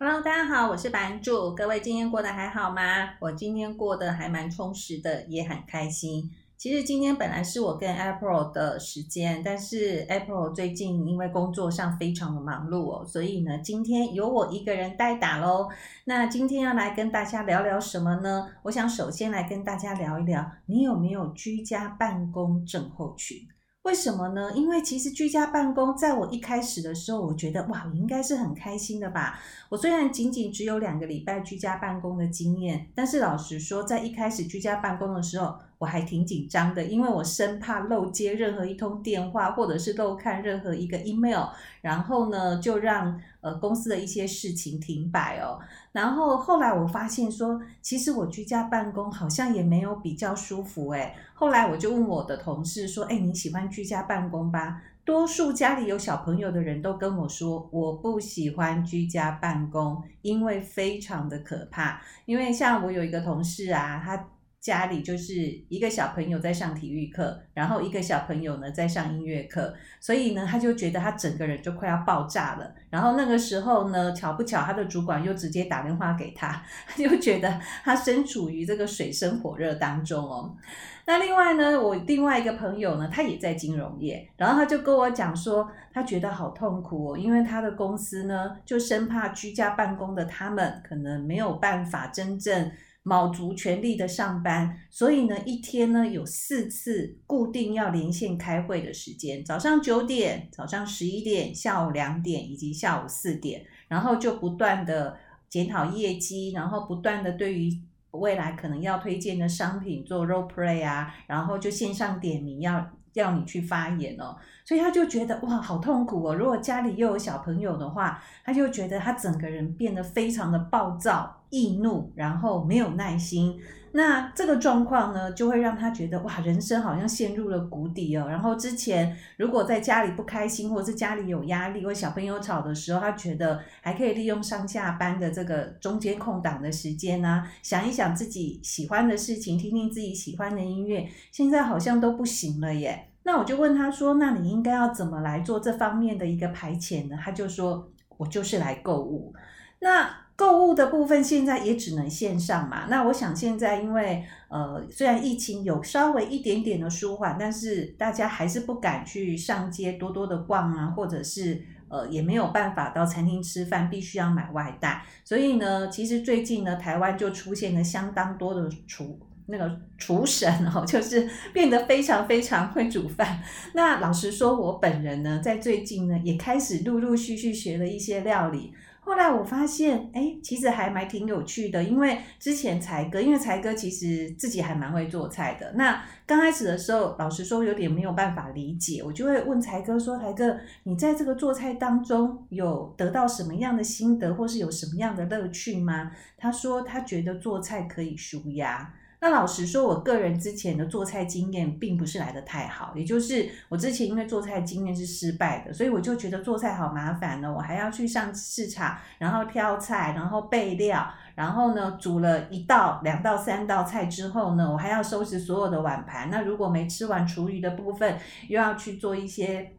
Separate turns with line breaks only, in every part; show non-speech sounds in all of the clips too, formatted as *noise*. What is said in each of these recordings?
Hello，大家好，我是版主。各位今天过得还好吗？我今天过得还蛮充实的，也很开心。其实今天本来是我跟 April 的时间，但是 April 最近因为工作上非常的忙碌哦，所以呢，今天由我一个人代打喽。那今天要来跟大家聊聊什么呢？我想首先来跟大家聊一聊，你有没有居家办公症候群？为什么呢？因为其实居家办公，在我一开始的时候，我觉得哇，应该是很开心的吧。我虽然仅仅只有两个礼拜居家办公的经验，但是老实说，在一开始居家办公的时候，我还挺紧张的，因为我生怕漏接任何一通电话，或者是漏看任何一个 email，然后呢，就让呃公司的一些事情停摆哦。然后后来我发现说，其实我居家办公好像也没有比较舒服诶。后来我就问我的同事说：“诶，你喜欢居家办公吧？”多数家里有小朋友的人都跟我说：“我不喜欢居家办公，因为非常的可怕。”因为像我有一个同事啊，他。家里就是一个小朋友在上体育课，然后一个小朋友呢在上音乐课，所以呢他就觉得他整个人就快要爆炸了。然后那个时候呢，巧不巧他的主管又直接打电话给他，*laughs* 他就觉得他身处于这个水深火热当中哦。那另外呢，我另外一个朋友呢，他也在金融业，然后他就跟我讲说，他觉得好痛苦哦，因为他的公司呢就生怕居家办公的他们可能没有办法真正。卯足全力的上班，所以呢，一天呢有四次固定要连线开会的时间，早上九点、早上十一点、下午两点以及下午四点，然后就不断的检讨业绩，然后不断的对于未来可能要推荐的商品做 role play 啊，然后就线上点名要。要你去发言哦，所以他就觉得哇，好痛苦哦。如果家里又有小朋友的话，他就觉得他整个人变得非常的暴躁、易怒，然后没有耐心。那这个状况呢，就会让他觉得哇，人生好像陷入了谷底哦。然后之前如果在家里不开心，或者是家里有压力，或小朋友吵的时候，他觉得还可以利用上下班的这个中间空档的时间啊，想一想自己喜欢的事情，听听自己喜欢的音乐。现在好像都不行了耶。那我就问他说：“那你应该要怎么来做这方面的一个排遣呢？”他就说：“我就是来购物。”那购物的部分现在也只能线上嘛。那我想现在因为呃，虽然疫情有稍微一点点的舒缓，但是大家还是不敢去上街多多的逛啊，或者是呃也没有办法到餐厅吃饭，必须要买外带。所以呢，其实最近呢，台湾就出现了相当多的厨。那个厨神 *laughs* 哦，就是变得非常非常会煮饭。那老实说，我本人呢，在最近呢，也开始陆陆续续学了一些料理。后来我发现，哎，其实还蛮挺有趣的。因为之前才哥，因为才哥其实自己还蛮会做菜的。那刚开始的时候，老实说有点没有办法理解，我就会问才哥说：“才哥，你在这个做菜当中有得到什么样的心得，或是有什么样的乐趣吗？”他说：“他觉得做菜可以舒压。”那老实说，我个人之前的做菜经验并不是来得太好，也就是我之前因为做菜经验是失败的，所以我就觉得做菜好麻烦呢。我还要去上市场，然后挑菜，然后备料，然后呢煮了一道、两道、三道菜之后呢，我还要收拾所有的碗盘。那如果没吃完厨余的部分，又要去做一些。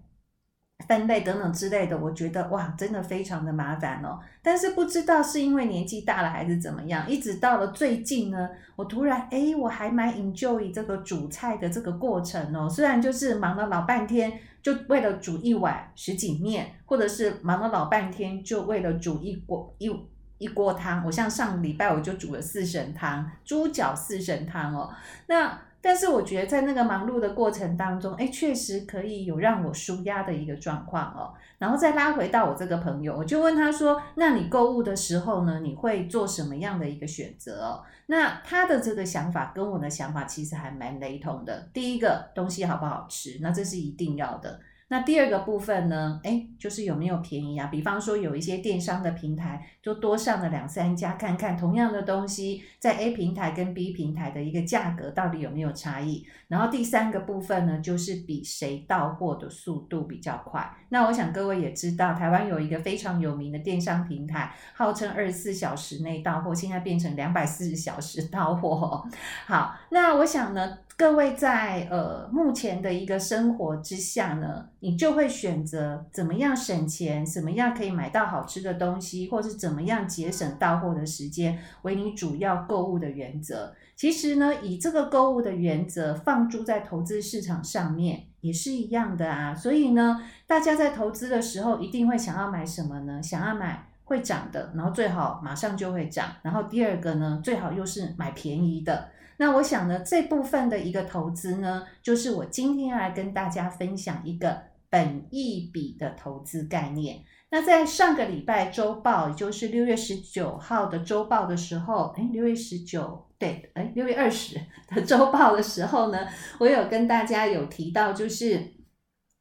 分类等等之类的，我觉得哇，真的非常的麻烦哦。但是不知道是因为年纪大了还是怎么样，一直到了最近呢，我突然诶，我还蛮 enjoy 这个煮菜的这个过程哦。虽然就是忙了老半天，就为了煮一碗什锦面，或者是忙了老半天，就为了煮一锅一一锅汤。我像上礼拜我就煮了四神汤，猪脚四神汤哦。那但是我觉得在那个忙碌的过程当中，哎，确实可以有让我舒压的一个状况哦。然后再拉回到我这个朋友，我就问他说：“那你购物的时候呢，你会做什么样的一个选择哦？”那他的这个想法跟我的想法其实还蛮雷同的。第一个东西好不好吃，那这是一定要的。那第二个部分呢？诶，就是有没有便宜啊？比方说有一些电商的平台，就多上了两三家，看看同样的东西在 A 平台跟 B 平台的一个价格到底有没有差异。然后第三个部分呢，就是比谁到货的速度比较快。那我想各位也知道，台湾有一个非常有名的电商平台，号称二十四小时内到货，现在变成两百四十小时到货。好，那我想呢。各位在呃目前的一个生活之下呢，你就会选择怎么样省钱，怎么样可以买到好吃的东西，或是怎么样节省到货的时间为你主要购物的原则。其实呢，以这个购物的原则放诸在投资市场上面也是一样的啊。所以呢，大家在投资的时候一定会想要买什么呢？想要买会涨的，然后最好马上就会涨。然后第二个呢，最好又是买便宜的。那我想呢，这部分的一个投资呢，就是我今天要来跟大家分享一个本益比的投资概念。那在上个礼拜周报，也就是六月十九号的周报的时候，诶，六月十九，对，诶，六月二十的周报的时候呢，我有跟大家有提到，就是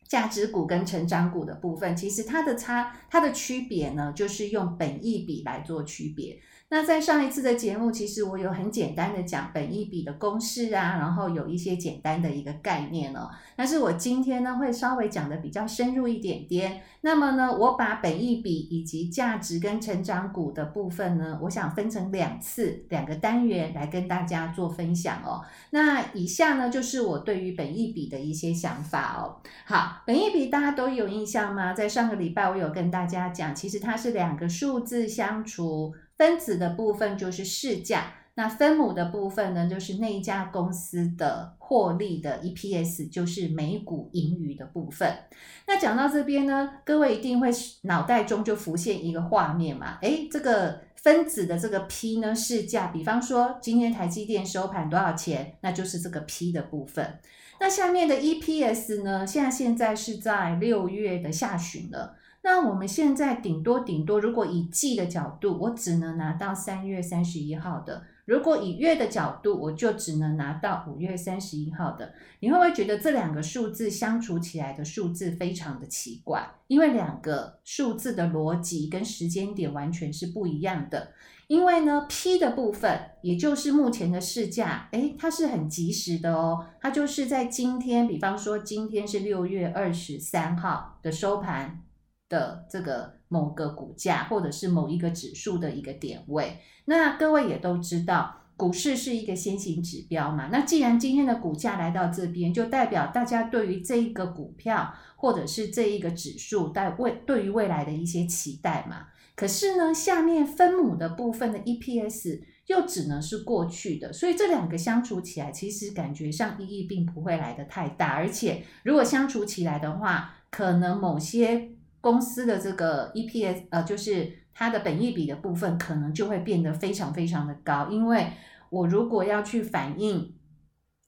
价值股跟成长股的部分，其实它的差，它的区别呢，就是用本益比来做区别。那在上一次的节目，其实我有很简单的讲本益比的公式啊，然后有一些简单的一个概念哦。但是我今天呢，会稍微讲的比较深入一点点。那么呢，我把本益比以及价值跟成长股的部分呢，我想分成两次两个单元来跟大家做分享哦。那以下呢，就是我对于本益比的一些想法哦。好，本益比大家都有印象吗？在上个礼拜我有跟大家讲，其实它是两个数字相除。分子的部分就是市价，那分母的部分呢，就是那一家公司的获利的 EPS，就是每股盈余的部分。那讲到这边呢，各位一定会脑袋中就浮现一个画面嘛，诶，这个分子的这个 P 呢，市价，比方说今天台积电收盘多少钱，那就是这个 P 的部分。那下面的 EPS 呢，现在现在是在六月的下旬了。那我们现在顶多顶多，如果以季的角度，我只能拿到三月三十一号的；如果以月的角度，我就只能拿到五月三十一号的。你会不会觉得这两个数字相处起来的数字非常的奇怪？因为两个数字的逻辑跟时间点完全是不一样的。因为呢，P 的部分，也就是目前的市价，诶，它是很及时的哦，它就是在今天，比方说今天是六月二十三号的收盘。的这个某个股价，或者是某一个指数的一个点位，那各位也都知道，股市是一个先行指标嘛。那既然今天的股价来到这边，就代表大家对于这一个股票，或者是这一个指数，在未对于未来的一些期待嘛。可是呢，下面分母的部分的 EPS 又只能是过去的，所以这两个相处起来，其实感觉上意义并不会来得太大。而且如果相处起来的话，可能某些公司的这个 EPS，呃，就是它的本益比的部分，可能就会变得非常非常的高。因为我如果要去反映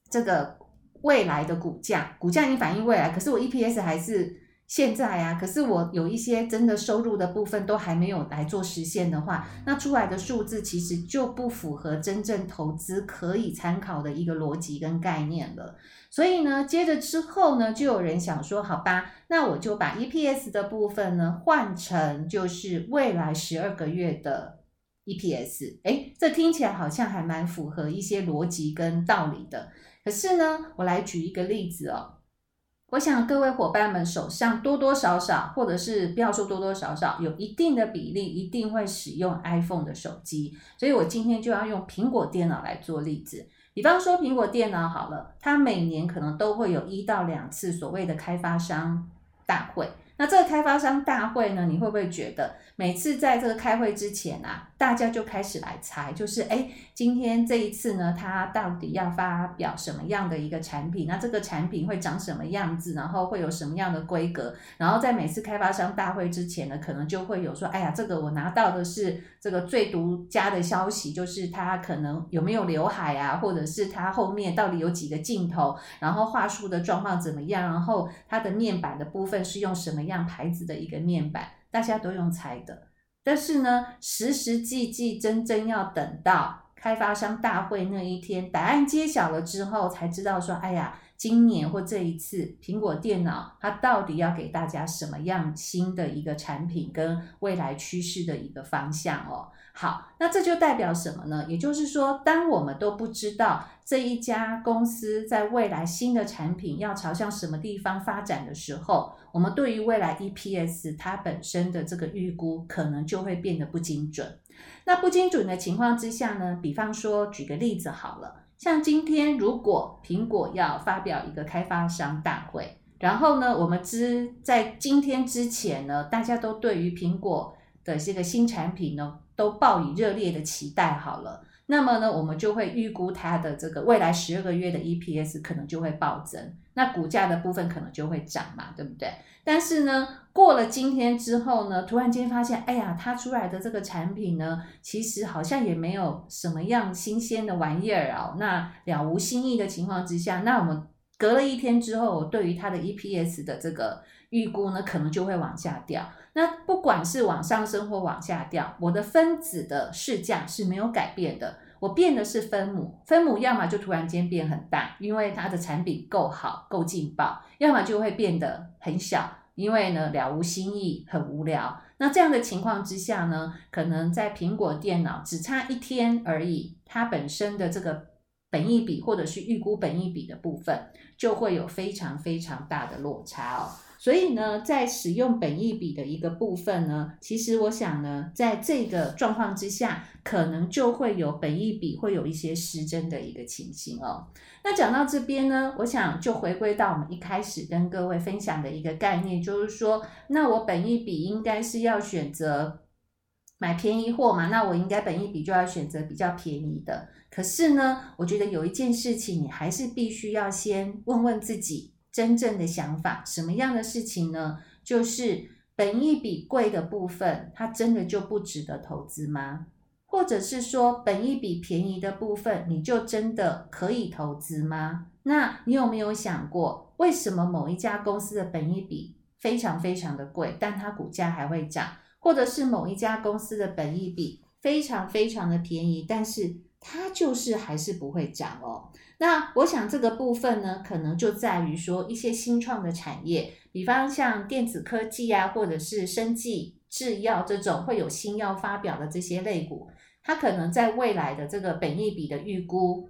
这个未来的股价，股价已经反映未来，可是我 EPS 还是现在啊。可是我有一些真的收入的部分都还没有来做实现的话，那出来的数字其实就不符合真正投资可以参考的一个逻辑跟概念了。所以呢，接着之后呢，就有人想说，好吧，那我就把 EPS 的部分呢换成就是未来十二个月的 EPS。诶，这听起来好像还蛮符合一些逻辑跟道理的。可是呢，我来举一个例子哦。我想各位伙伴们手上多多少少，或者是不要说多多少少，有一定的比例一定会使用 iPhone 的手机。所以我今天就要用苹果电脑来做例子。比方说苹果电脑好了，它每年可能都会有一到两次所谓的开发商大会。那这个开发商大会呢，你会不会觉得每次在这个开会之前啊，大家就开始来猜，就是诶，今天这一次呢，他到底要发表什么样的一个产品？那这个产品会长什么样子？然后会有什么样的规格？然后在每次开发商大会之前呢，可能就会有说，哎呀，这个我拿到的是这个最独家的消息，就是它可能有没有刘海啊，或者是它后面到底有几个镜头，然后画素的状况怎么样？然后它的面板的部分是用什么？样牌子的一个面板，大家都用猜的。但是呢，实实际际真正要等到开发商大会那一天，答案揭晓了之后，才知道说，哎呀，今年或这一次苹果电脑它到底要给大家什么样新的一个产品跟未来趋势的一个方向哦。好，那这就代表什么呢？也就是说，当我们都不知道这一家公司在未来新的产品要朝向什么地方发展的时候，我们对于未来 EPS 它本身的这个预估可能就会变得不精准。那不精准的情况之下呢，比方说举个例子好了。像今天如果苹果要发表一个开发商大会，然后呢，我们之在今天之前呢，大家都对于苹果的这个新产品呢，都抱以热烈的期待。好了，那么呢，我们就会预估它的这个未来十二个月的 EPS 可能就会暴增，那股价的部分可能就会涨嘛，对不对？但是呢，过了今天之后呢，突然间发现，哎呀，它出来的这个产品呢，其实好像也没有什么样新鲜的玩意儿哦。那了无新意的情况之下，那我们。隔了一天之后，我对于它的 EPS 的这个预估呢，可能就会往下掉。那不管是往上升或往下掉，我的分子的市价是没有改变的。我变的是分母，分母要么就突然间变很大，因为它的产品够好、够劲爆；要么就会变得很小，因为呢了无新意、很无聊。那这样的情况之下呢，可能在苹果电脑只差一天而已，它本身的这个。本益比或者是预估本益比的部分，就会有非常非常大的落差哦。所以呢，在使用本益比的一个部分呢，其实我想呢，在这个状况之下，可能就会有本益比会有一些失真的一个情形哦。那讲到这边呢，我想就回归到我们一开始跟各位分享的一个概念，就是说，那我本益比应该是要选择。买便宜货嘛，那我应该本益比就要选择比较便宜的。可是呢，我觉得有一件事情，你还是必须要先问问自己真正的想法，什么样的事情呢？就是本益比贵的部分，它真的就不值得投资吗？或者是说，本益比便宜的部分，你就真的可以投资吗？那你有没有想过，为什么某一家公司的本益比非常非常的贵，但它股价还会涨？或者是某一家公司的本益比非常非常的便宜，但是它就是还是不会涨哦。那我想这个部分呢，可能就在于说一些新创的产业，比方像电子科技啊，或者是生技制药这种会有新药发表的这些类股，它可能在未来的这个本益比的预估。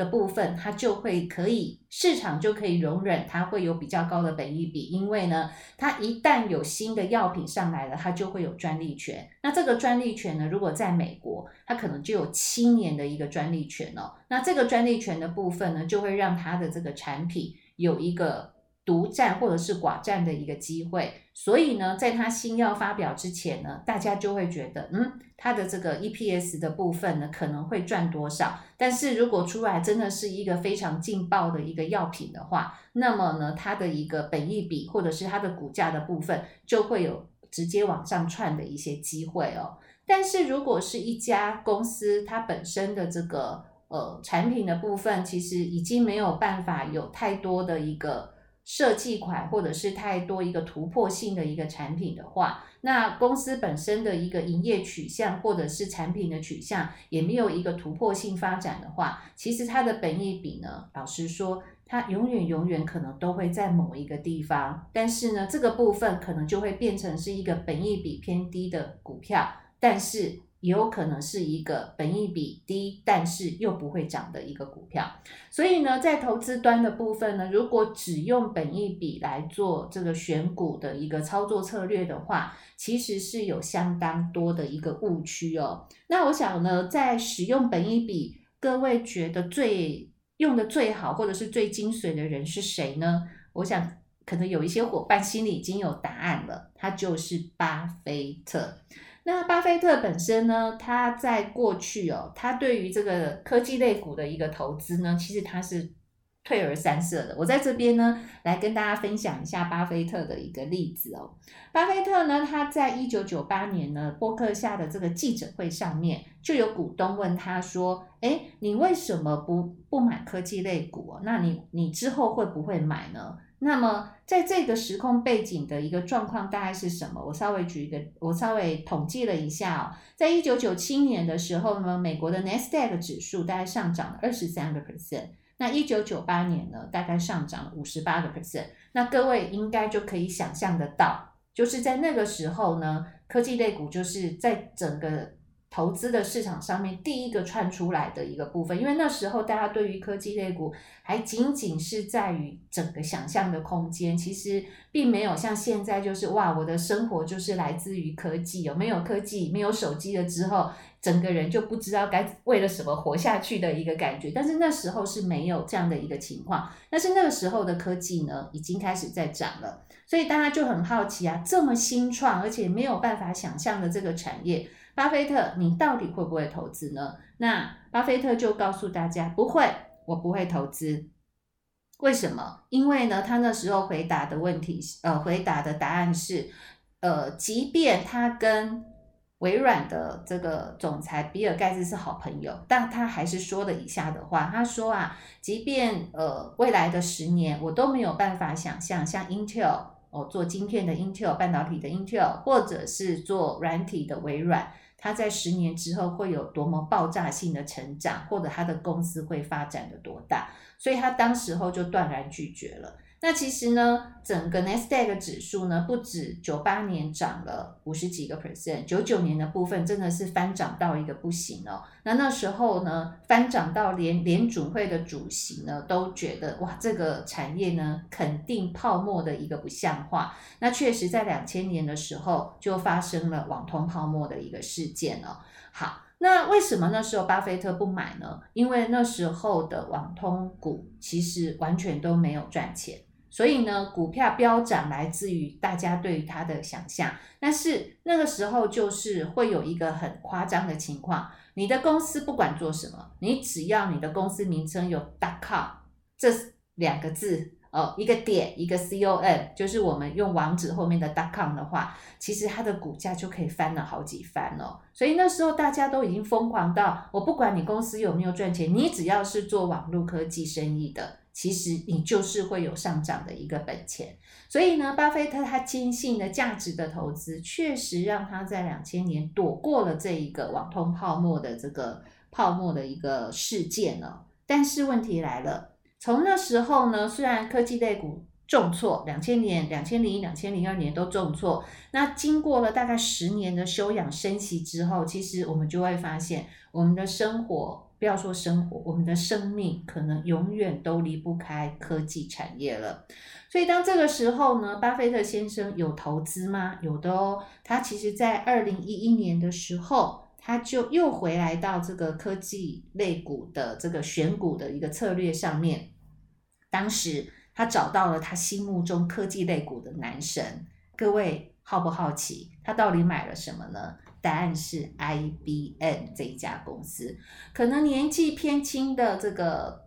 的部分，它就会可以市场就可以容忍它会有比较高的本益比，因为呢，它一旦有新的药品上来了，它就会有专利权。那这个专利权呢，如果在美国，它可能就有七年的一个专利权哦。那这个专利权的部分呢，就会让它的这个产品有一个。独占或者是寡占的一个机会，所以呢，在它新药发表之前呢，大家就会觉得，嗯，它的这个 EPS 的部分呢，可能会赚多少？但是如果出来真的是一个非常劲爆的一个药品的话，那么呢，它的一个本益比或者是它的股价的部分，就会有直接往上窜的一些机会哦。但是如果是一家公司，它本身的这个呃产品的部分，其实已经没有办法有太多的一个。设计款或者是太多一个突破性的一个产品的话，那公司本身的一个营业取向或者是产品的取向也没有一个突破性发展的话，其实它的本益比呢，老实说，它永远永远可能都会在某一个地方，但是呢，这个部分可能就会变成是一个本益比偏低的股票，但是。也有可能是一个本益比低，但是又不会涨的一个股票。所以呢，在投资端的部分呢，如果只用本益比来做这个选股的一个操作策略的话，其实是有相当多的一个误区哦。那我想呢，在使用本益比，各位觉得最用的最好或者是最精髓的人是谁呢？我想可能有一些伙伴心里已经有答案了，他就是巴菲特。那巴菲特本身呢，他在过去哦，他对于这个科技类股的一个投资呢，其实他是退而三舍的。我在这边呢，来跟大家分享一下巴菲特的一个例子哦。巴菲特呢，他在一九九八年呢，波克夏的这个记者会上面，就有股东问他说：“诶，你为什么不不买科技类股？那你你之后会不会买呢？”那么，在这个时空背景的一个状况大概是什么？我稍微举一个，我稍微统计了一下哦，在一九九七年的时候呢，美国的 Nasdaq 指数大概上涨了二十三个 percent，那一九九八年呢，大概上涨了五十八个 percent。那各位应该就可以想象得到，就是在那个时候呢，科技类股就是在整个投资的市场上面第一个窜出来的一个部分，因为那时候大家对于科技类股还仅仅是在于整个想象的空间，其实并没有像现在就是哇，我的生活就是来自于科技，有没有科技，没有手机了之后，整个人就不知道该为了什么活下去的一个感觉。但是那时候是没有这样的一个情况，但是那个时候的科技呢，已经开始在涨了，所以大家就很好奇啊，这么新创而且没有办法想象的这个产业。巴菲特，你到底会不会投资呢？那巴菲特就告诉大家，不会，我不会投资。为什么？因为呢，他那时候回答的问题，呃，回答的答案是，呃，即便他跟微软的这个总裁比尔盖茨是好朋友，但他还是说了以下的话。他说啊，即便呃未来的十年，我都没有办法想象像 Intel 哦，做晶片的 Intel，半导体的 Intel，或者是做软体的微软。它在十年之后会有多么爆炸性的成长，或者它的公司会发展的多大，所以他当时候就断然拒绝了。那其实呢，整个 Nasdaq 指数呢，不止九八年涨了五十几个 percent，九九年的部分真的是翻涨到一个不行哦。那那时候呢，翻涨到连联准会的主席呢都觉得哇，这个产业呢肯定泡沫的一个不像话。那确实在两千年的时候就发生了网通泡沫的一个事件哦。好，那为什么那时候巴菲特不买呢？因为那时候的网通股其实完全都没有赚钱。所以呢，股票飙涨来自于大家对于它的想象，但是那个时候就是会有一个很夸张的情况，你的公司不管做什么，你只要你的公司名称有 .com 这两个字哦，一个点一个 com，就是我们用网址后面的 .com 的话，其实它的股价就可以翻了好几番哦。所以那时候大家都已经疯狂到，我不管你公司有没有赚钱，你只要是做网络科技生意的。其实你就是会有上涨的一个本钱，所以呢，巴菲特他坚信的价值的投资，确实让他在两千年躲过了这一个网通泡沫的这个泡沫的一个事件了。但是问题来了，从那时候呢，虽然科技类股重挫，两千年、两千零一、两千零二年都重挫，那经过了大概十年的休养生息之后，其实我们就会发现，我们的生活。不要说生活，我们的生命可能永远都离不开科技产业了。所以当这个时候呢，巴菲特先生有投资吗？有的哦。他其实在二零一一年的时候，他就又回来到这个科技类股的这个选股的一个策略上面。当时他找到了他心目中科技类股的男神。各位好不好奇，他到底买了什么呢？答案是 IBM 这一家公司，可能年纪偏轻的这个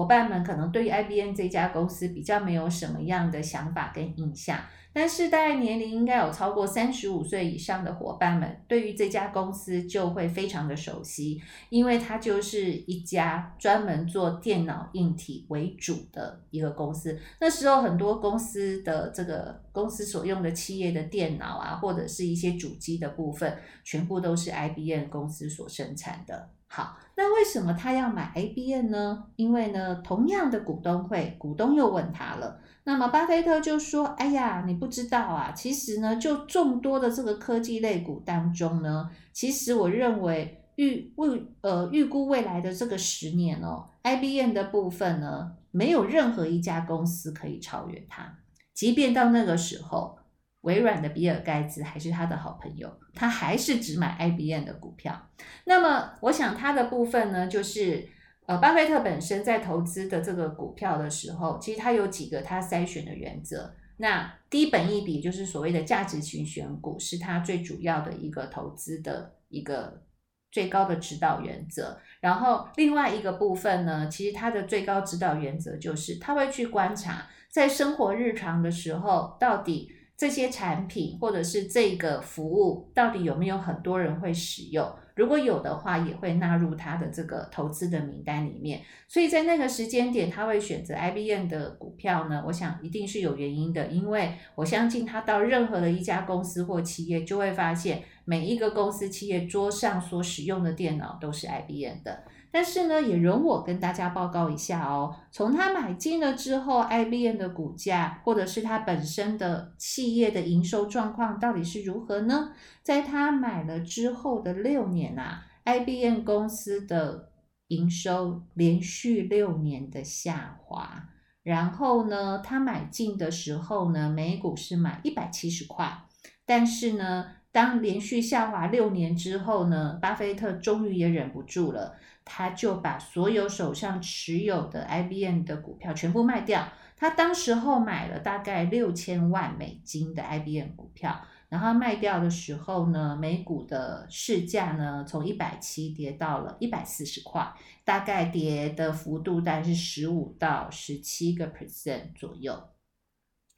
伙伴们，可能对于 IBM 这家公司比较没有什么样的想法跟印象。但是大概年龄应该有超过三十五岁以上的伙伴们，对于这家公司就会非常的熟悉，因为它就是一家专门做电脑硬体为主的一个公司。那时候很多公司的这个公司所用的企业的电脑啊，或者是一些主机的部分，全部都是 IBM 公司所生产的。好，那为什么他要买 A B N 呢？因为呢，同样的股东会，股东又问他了。那么巴菲特就说：“哎呀，你不知道啊，其实呢，就众多的这个科技类股当中呢，其实我认为预未呃预估未来的这个十年哦，IBM 的部分呢，没有任何一家公司可以超越它。即便到那个时候，微软的比尔盖茨还是他的好朋友，他还是只买 IBM 的股票。那么，我想他的部分呢，就是。”呃，巴菲特本身在投资的这个股票的时候，其实他有几个他筛选的原则。那低本一笔就是所谓的价值型选股，是他最主要的一个投资的一个最高的指导原则。然后另外一个部分呢，其实他的最高指导原则就是他会去观察，在生活日常的时候，到底这些产品或者是这个服务，到底有没有很多人会使用。如果有的话，也会纳入他的这个投资的名单里面。所以在那个时间点，他会选择 IBM 的股票呢？我想一定是有原因的，因为我相信他到任何的一家公司或企业，就会发现每一个公司企业桌上所使用的电脑都是 IBM 的。但是呢，也容我跟大家报告一下哦，从他买进了之后，IBM 的股价或者是他本身的企业的营收状况到底是如何呢？在他买了之后的六年啊，IBM 公司的营收连续六年的下滑。然后呢，他买进的时候呢，每股是买一百七十块，但是呢，当连续下滑六年之后呢，巴菲特终于也忍不住了。他就把所有手上持有的 IBM 的股票全部卖掉。他当时候买了大概六千万美金的 IBM 股票，然后卖掉的时候呢，每股的市价呢从一百七跌到了一百四十块，大概跌的幅度大概是十五到十七个 percent 左右。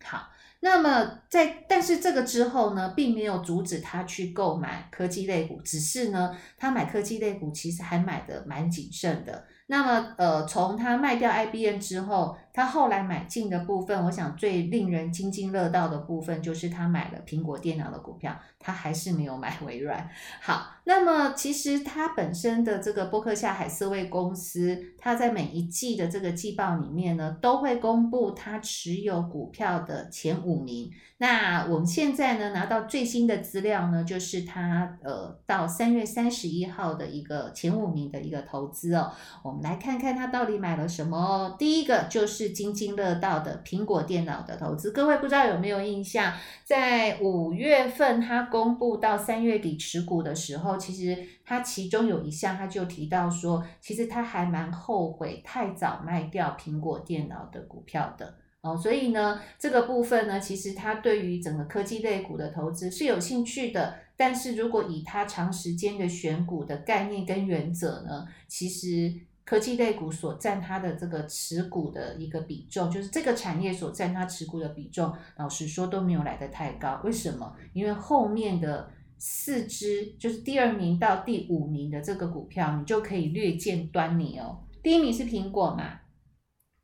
好。那么在，但是这个之后呢，并没有阻止他去购买科技类股，只是呢，他买科技类股其实还买的蛮谨慎的。那么，呃，从他卖掉 IBM 之后，他后来买进的部分，我想最令人津津乐道的部分就是他买了苹果电脑的股票，他还是没有买微软。好，那么其实他本身的这个波克夏海瑟威公司，他在每一季的这个季报里面呢，都会公布他持有股票的前五名。那我们现在呢，拿到最新的资料呢，就是他呃到三月三十一号的一个前五名的一个投资哦，我们。来看看他到底买了什么哦。第一个就是是津津乐道的苹果电脑的投资，各位不知道有没有印象？在五月份他公布到三月底持股的时候，其实他其中有一项他就提到说，其实他还蛮后悔太早卖掉苹果电脑的股票的哦。所以呢，这个部分呢，其实他对于整个科技类股的投资是有兴趣的。但是如果以他长时间的选股的概念跟原则呢，其实。科技类股所占它的这个持股的一个比重，就是这个产业所占它持股的比重，老实说都没有来得太高。为什么？因为后面的四只，就是第二名到第五名的这个股票，你就可以略见端倪哦。第一名是苹果嘛，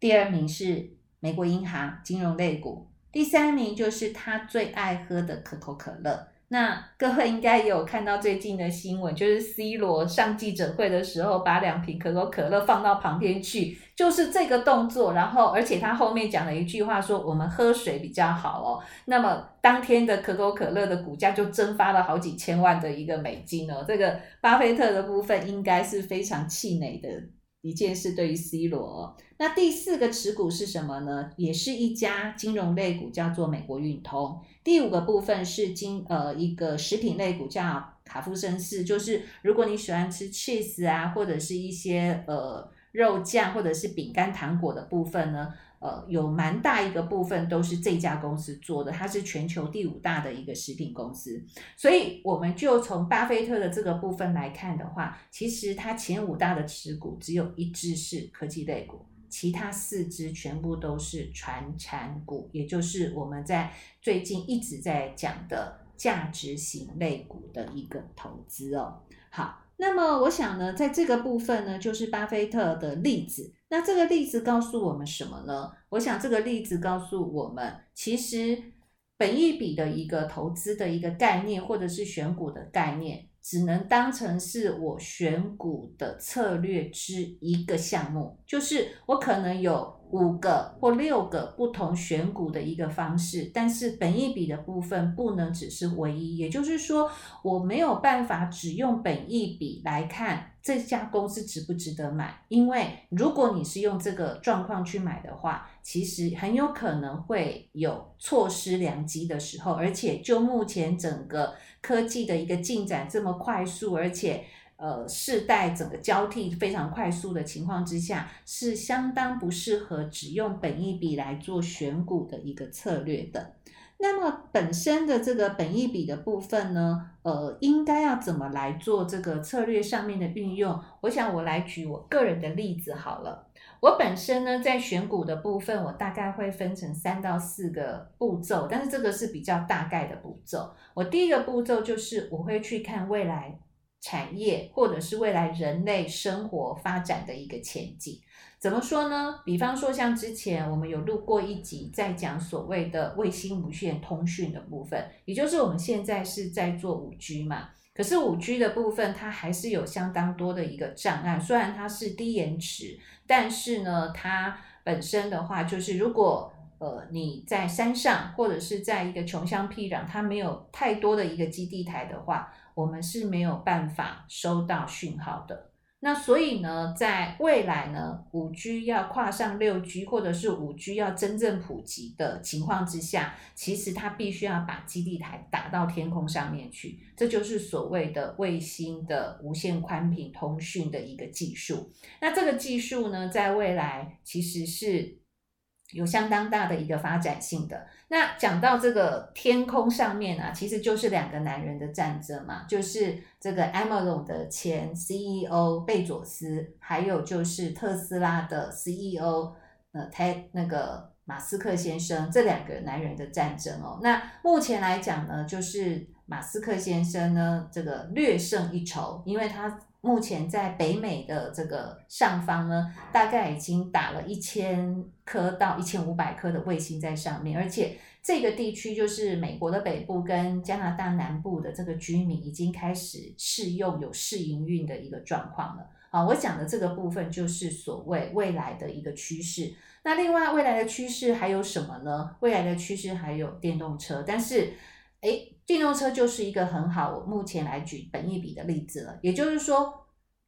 第二名是美国银行金融类股，第三名就是他最爱喝的可口可乐。那各位应该也有看到最近的新闻，就是 C 罗上记者会的时候，把两瓶可口可乐放到旁边去，就是这个动作。然后，而且他后面讲了一句话，说我们喝水比较好哦。那么当天的可口可乐的股价就蒸发了好几千万的一个美金哦。这个巴菲特的部分应该是非常气馁的。一件事对于 C 罗，那第四个持股是什么呢？也是一家金融类股，叫做美国运通。第五个部分是金呃一个食品类股，叫卡夫森氏。就是如果你喜欢吃 cheese 啊，或者是一些呃肉酱或者是饼干糖果的部分呢。呃，有蛮大一个部分都是这家公司做的，它是全球第五大的一个食品公司，所以我们就从巴菲特的这个部分来看的话，其实它前五大的持股只有一支是科技类股，其他四支全部都是传产股，也就是我们在最近一直在讲的价值型类股的一个投资哦。好。那么我想呢，在这个部分呢，就是巴菲特的例子。那这个例子告诉我们什么呢？我想这个例子告诉我们，其实本益比的一个投资的一个概念，或者是选股的概念，只能当成是我选股的策略之一个项目，就是我可能有。五个或六个不同选股的一个方式，但是本一比的部分不能只是唯一，也就是说，我没有办法只用本一比来看这家公司值不值得买，因为如果你是用这个状况去买的话，其实很有可能会有错失良机的时候，而且就目前整个科技的一个进展这么快速，而且。呃，世代整个交替非常快速的情况之下，是相当不适合只用本益比来做选股的一个策略的。那么本身的这个本益比的部分呢，呃，应该要怎么来做这个策略上面的运用？我想我来举我个人的例子好了。我本身呢，在选股的部分，我大概会分成三到四个步骤，但是这个是比较大概的步骤。我第一个步骤就是我会去看未来。产业，或者是未来人类生活发展的一个前景。怎么说呢？比方说，像之前我们有录过一集，在讲所谓的卫星无线通讯的部分，也就是我们现在是在做五 G 嘛。可是五 G 的部分，它还是有相当多的一个障碍。虽然它是低延迟，但是呢，它本身的话，就是如果呃你在山上或者是在一个穷乡僻壤，它没有太多的一个基地台的话，我们是没有办法收到讯号的。那所以呢，在未来呢，五 G 要跨上六 G，或者是五 G 要真正普及的情况之下，其实它必须要把基地台打到天空上面去，这就是所谓的卫星的无线宽频通讯的一个技术。那这个技术呢，在未来其实是。有相当大的一个发展性的。那讲到这个天空上面啊，其实就是两个男人的战争嘛，就是这个 Amazon 的前 CEO 贝佐斯，还有就是特斯拉的 CEO 呃，泰那个马斯克先生，这两个男人的战争哦。那目前来讲呢，就是马斯克先生呢，这个略胜一筹，因为他。目前在北美的这个上方呢，大概已经打了一千颗到一千五百颗的卫星在上面，而且这个地区就是美国的北部跟加拿大南部的这个居民已经开始试用有试营运的一个状况了。好，我讲的这个部分就是所谓未来的一个趋势。那另外未来的趋势还有什么呢？未来的趋势还有电动车，但是。诶，电动车就是一个很好，我目前来举本益比的例子了。也就是说，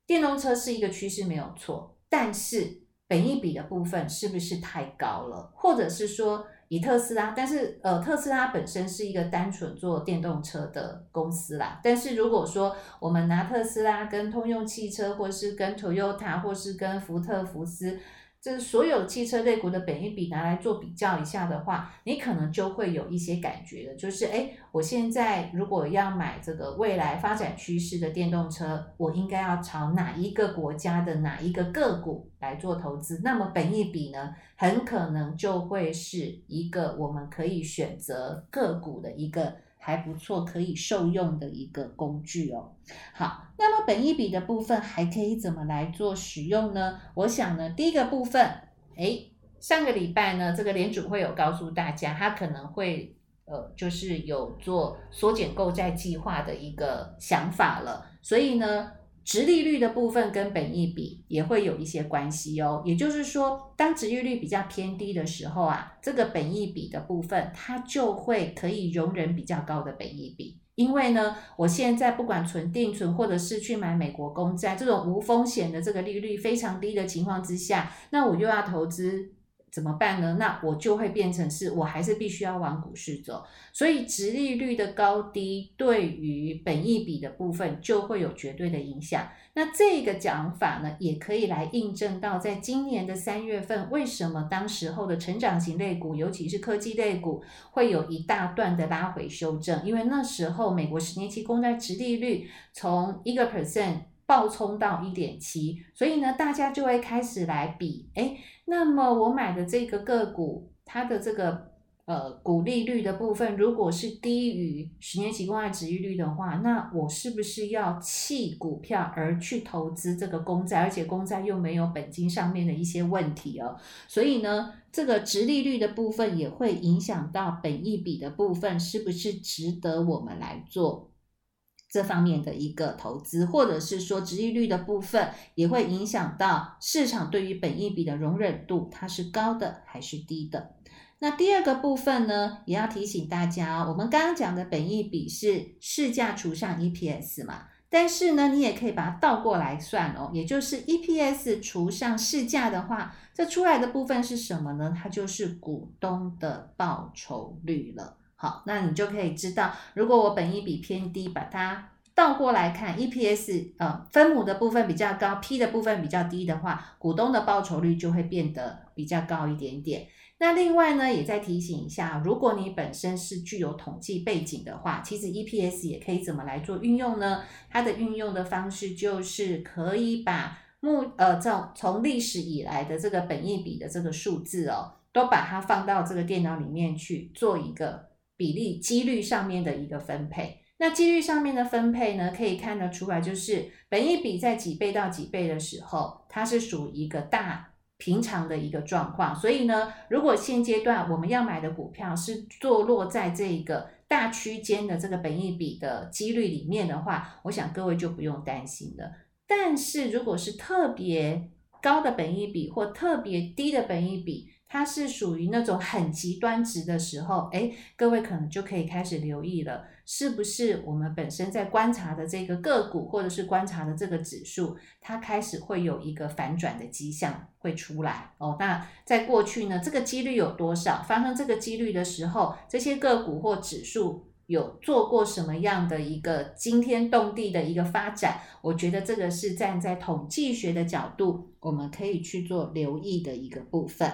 电动车是一个趋势没有错，但是本益比的部分是不是太高了？或者是说，以特斯拉，但是呃，特斯拉本身是一个单纯做电动车的公司啦。但是如果说我们拿特斯拉跟通用汽车，或是跟 Toyota，或是跟福特福斯。这是所有汽车类股的本益比拿来做比较一下的话，你可能就会有一些感觉的，就是诶，我现在如果要买这个未来发展趋势的电动车，我应该要朝哪一个国家的哪一个个股来做投资？那么本益比呢，很可能就会是一个我们可以选择个股的一个。还不错，可以受用的一个工具哦。好，那么本一笔的部分还可以怎么来做使用呢？我想呢，第一个部分，诶，上个礼拜呢，这个联储会有告诉大家，他可能会呃，就是有做缩减购债计划的一个想法了，所以呢。殖利率的部分跟本益比也会有一些关系哦，也就是说，当殖利率比较偏低的时候啊，这个本益比的部分它就会可以容忍比较高的本益比，因为呢，我现在不管存定存或者是去买美国公债这种无风险的这个利率非常低的情况之下，那我又要投资。怎么办呢？那我就会变成是我还是必须要往股市走，所以殖利率的高低对于本益比的部分就会有绝对的影响。那这个讲法呢，也可以来印证到，在今年的三月份，为什么当时候的成长型类股，尤其是科技类股，会有一大段的拉回修正？因为那时候美国十年期公债殖利率从一个 percent 暴冲到一点七，所以呢，大家就会开始来比，诶那么我买的这个个股，它的这个呃股利率的部分，如果是低于十年期公债殖利率的话，那我是不是要弃股票而去投资这个公债？而且公债又没有本金上面的一些问题哦，所以呢，这个殖利率的部分也会影响到本益比的部分，是不是值得我们来做？这方面的一个投资，或者是说殖利率的部分，也会影响到市场对于本益比的容忍度，它是高的还是低的？那第二个部分呢，也要提醒大家哦，我们刚刚讲的本益比是市价除上 EPS 嘛，但是呢，你也可以把它倒过来算哦，也就是 EPS 除上市价的话，这出来的部分是什么呢？它就是股东的报酬率了。好，那你就可以知道，如果我本益比偏低，把它倒过来看，EPS 呃分母的部分比较高，P 的部分比较低的话，股东的报酬率就会变得比较高一点点。那另外呢，也再提醒一下，如果你本身是具有统计背景的话，其实 EPS 也可以怎么来做运用呢？它的运用的方式就是可以把目呃从从历史以来的这个本益比的这个数字哦，都把它放到这个电脑里面去做一个。比例几率上面的一个分配，那几率上面的分配呢，可以看得出来，就是本益比在几倍到几倍的时候，它是属于一个大平常的一个状况。所以呢，如果现阶段我们要买的股票是坐落在这个大区间的这个本益比的几率里面的话，我想各位就不用担心了。但是如果是特别高的本益比或特别低的本益比，它是属于那种很极端值的时候，哎，各位可能就可以开始留意了，是不是我们本身在观察的这个个股，或者是观察的这个指数，它开始会有一个反转的迹象会出来哦？那在过去呢，这个几率有多少？发生这个几率的时候，这些个股或指数。有做过什么样的一个惊天动地的一个发展？我觉得这个是站在统计学的角度，我们可以去做留意的一个部分。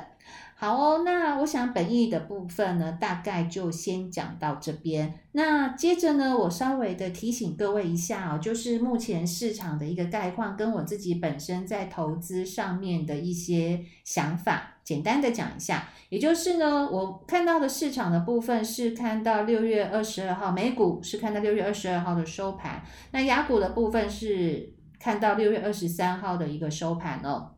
好哦，那我想本意的部分呢，大概就先讲到这边。那接着呢，我稍微的提醒各位一下哦，就是目前市场的一个概况，跟我自己本身在投资上面的一些想法，简单的讲一下。也就是呢，我看到的市场的部分是看到六月二十二号美股是看到六月二十二号的收盘，那雅股的部分是看到六月二十三号的一个收盘哦。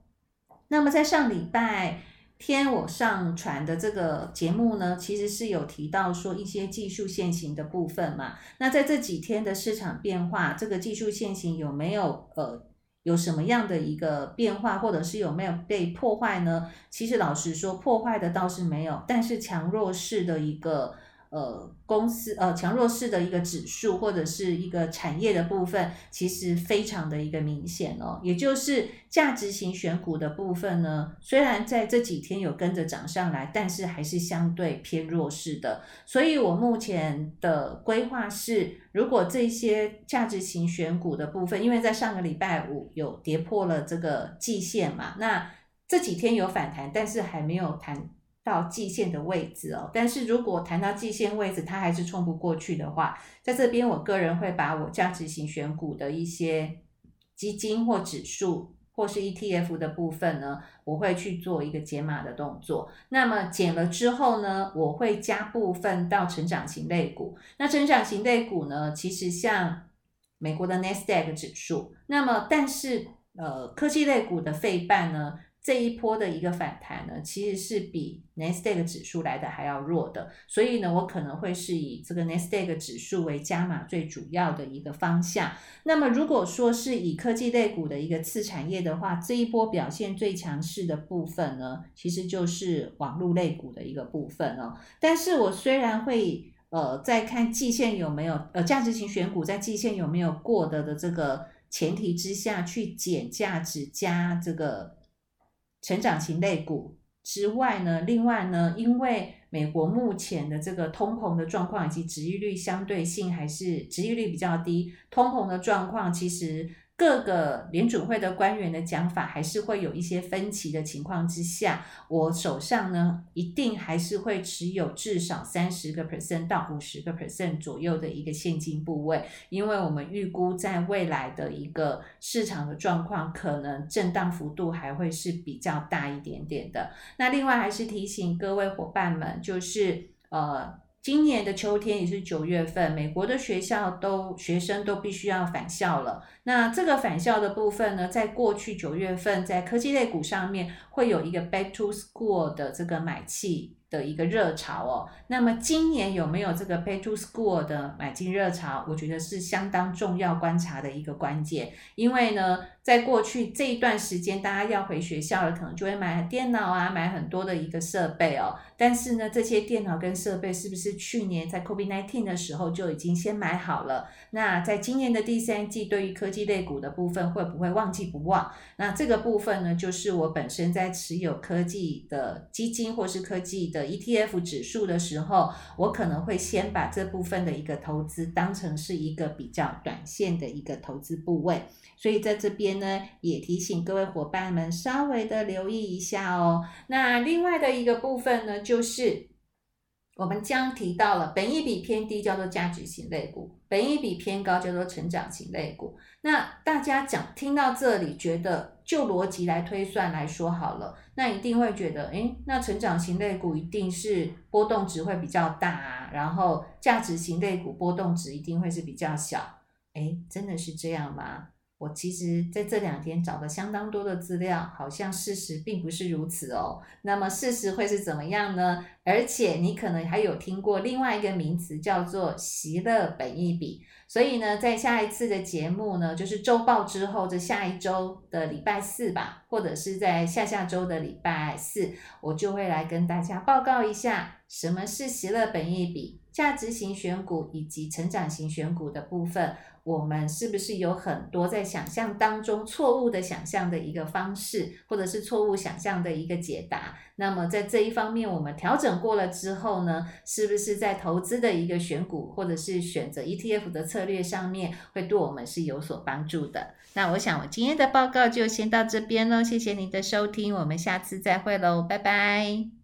那么在上礼拜。天，我上传的这个节目呢，其实是有提到说一些技术线型的部分嘛。那在这几天的市场变化，这个技术线型有没有呃有什么样的一个变化，或者是有没有被破坏呢？其实老实说，破坏的倒是没有，但是强弱势的一个。呃，公司呃强弱势的一个指数或者是一个产业的部分，其实非常的一个明显哦。也就是价值型选股的部分呢，虽然在这几天有跟着涨上来，但是还是相对偏弱势的。所以我目前的规划是，如果这些价值型选股的部分，因为在上个礼拜五有跌破了这个季线嘛，那这几天有反弹，但是还没有弹。到季线的位置哦，但是如果谈到季线位置，它还是冲不过去的话，在这边我个人会把我价值型选股的一些基金或指数或是 ETF 的部分呢，我会去做一个减码的动作。那么减了之后呢，我会加部分到成长型类股。那成长型类股呢，其实像美国的 Nasdaq 指数，那么但是呃科技类股的费半呢，这一波的一个反弹呢，其实是比 Nasdaq 指数来的还要弱的，所以呢，我可能会是以这个 Nasdaq 指数为加码最主要的一个方向。那么，如果说是以科技类股的一个次产业的话，这一波表现最强势的部分呢，其实就是网络类股的一个部分哦。但是我虽然会呃在看季线有没有呃价值型选股在季线有没有过的的这个前提之下去减价值加这个。成长型类股之外呢，另外呢，因为美国目前的这个通膨的状况以及殖利率相对性还是殖利率比较低，通膨的状况其实。各个联准会的官员的讲法还是会有一些分歧的情况之下，我手上呢一定还是会持有至少三十个 percent 到五十个 percent 左右的一个现金部位，因为我们预估在未来的一个市场的状况，可能震荡幅度还会是比较大一点点的。那另外还是提醒各位伙伴们，就是呃。今年的秋天也是九月份，美国的学校都学生都必须要返校了。那这个返校的部分呢，在过去九月份，在科技类股上面会有一个 back to school 的这个买气的一个热潮哦。那么今年有没有这个 back to school 的买进热潮？我觉得是相当重要观察的一个关键，因为呢。在过去这一段时间，大家要回学校了，可能就会买电脑啊，买很多的一个设备哦。但是呢，这些电脑跟设备是不是去年在 COVID-19 的时候就已经先买好了？那在今年的第三季，对于科技类股的部分，会不会忘记不忘？那这个部分呢，就是我本身在持有科技的基金或是科技的 ETF 指数的时候，我可能会先把这部分的一个投资当成是一个比较短线的一个投资部位。所以在这边呢，也提醒各位伙伴们稍微的留意一下哦。那另外的一个部分呢，就是我们将提到了本益比偏低叫做价值型类股，本益比偏高叫做成长型类股。那大家讲听到这里，觉得就逻辑来推算来说好了，那一定会觉得，诶，那成长型类股一定是波动值会比较大啊，然后价值型类股波动值一定会是比较小。诶，真的是这样吗？我其实在这两天找了相当多的资料，好像事实并不是如此哦。那么事实会是怎么样呢？而且你可能还有听过另外一个名词叫做席勒本益比。所以呢，在下一次的节目呢，就是周报之后，的下一周的礼拜四吧，或者是在下下周的礼拜四，我就会来跟大家报告一下什么是席勒本益比、价值型选股以及成长型选股的部分。我们是不是有很多在想象当中错误的想象的一个方式，或者是错误想象的一个解答？那么在这一方面我们调整过了之后呢，是不是在投资的一个选股或者是选择 ETF 的策略上面，会对我们是有所帮助的？那我想我今天的报告就先到这边喽，谢谢您的收听，我们下次再会喽，拜拜。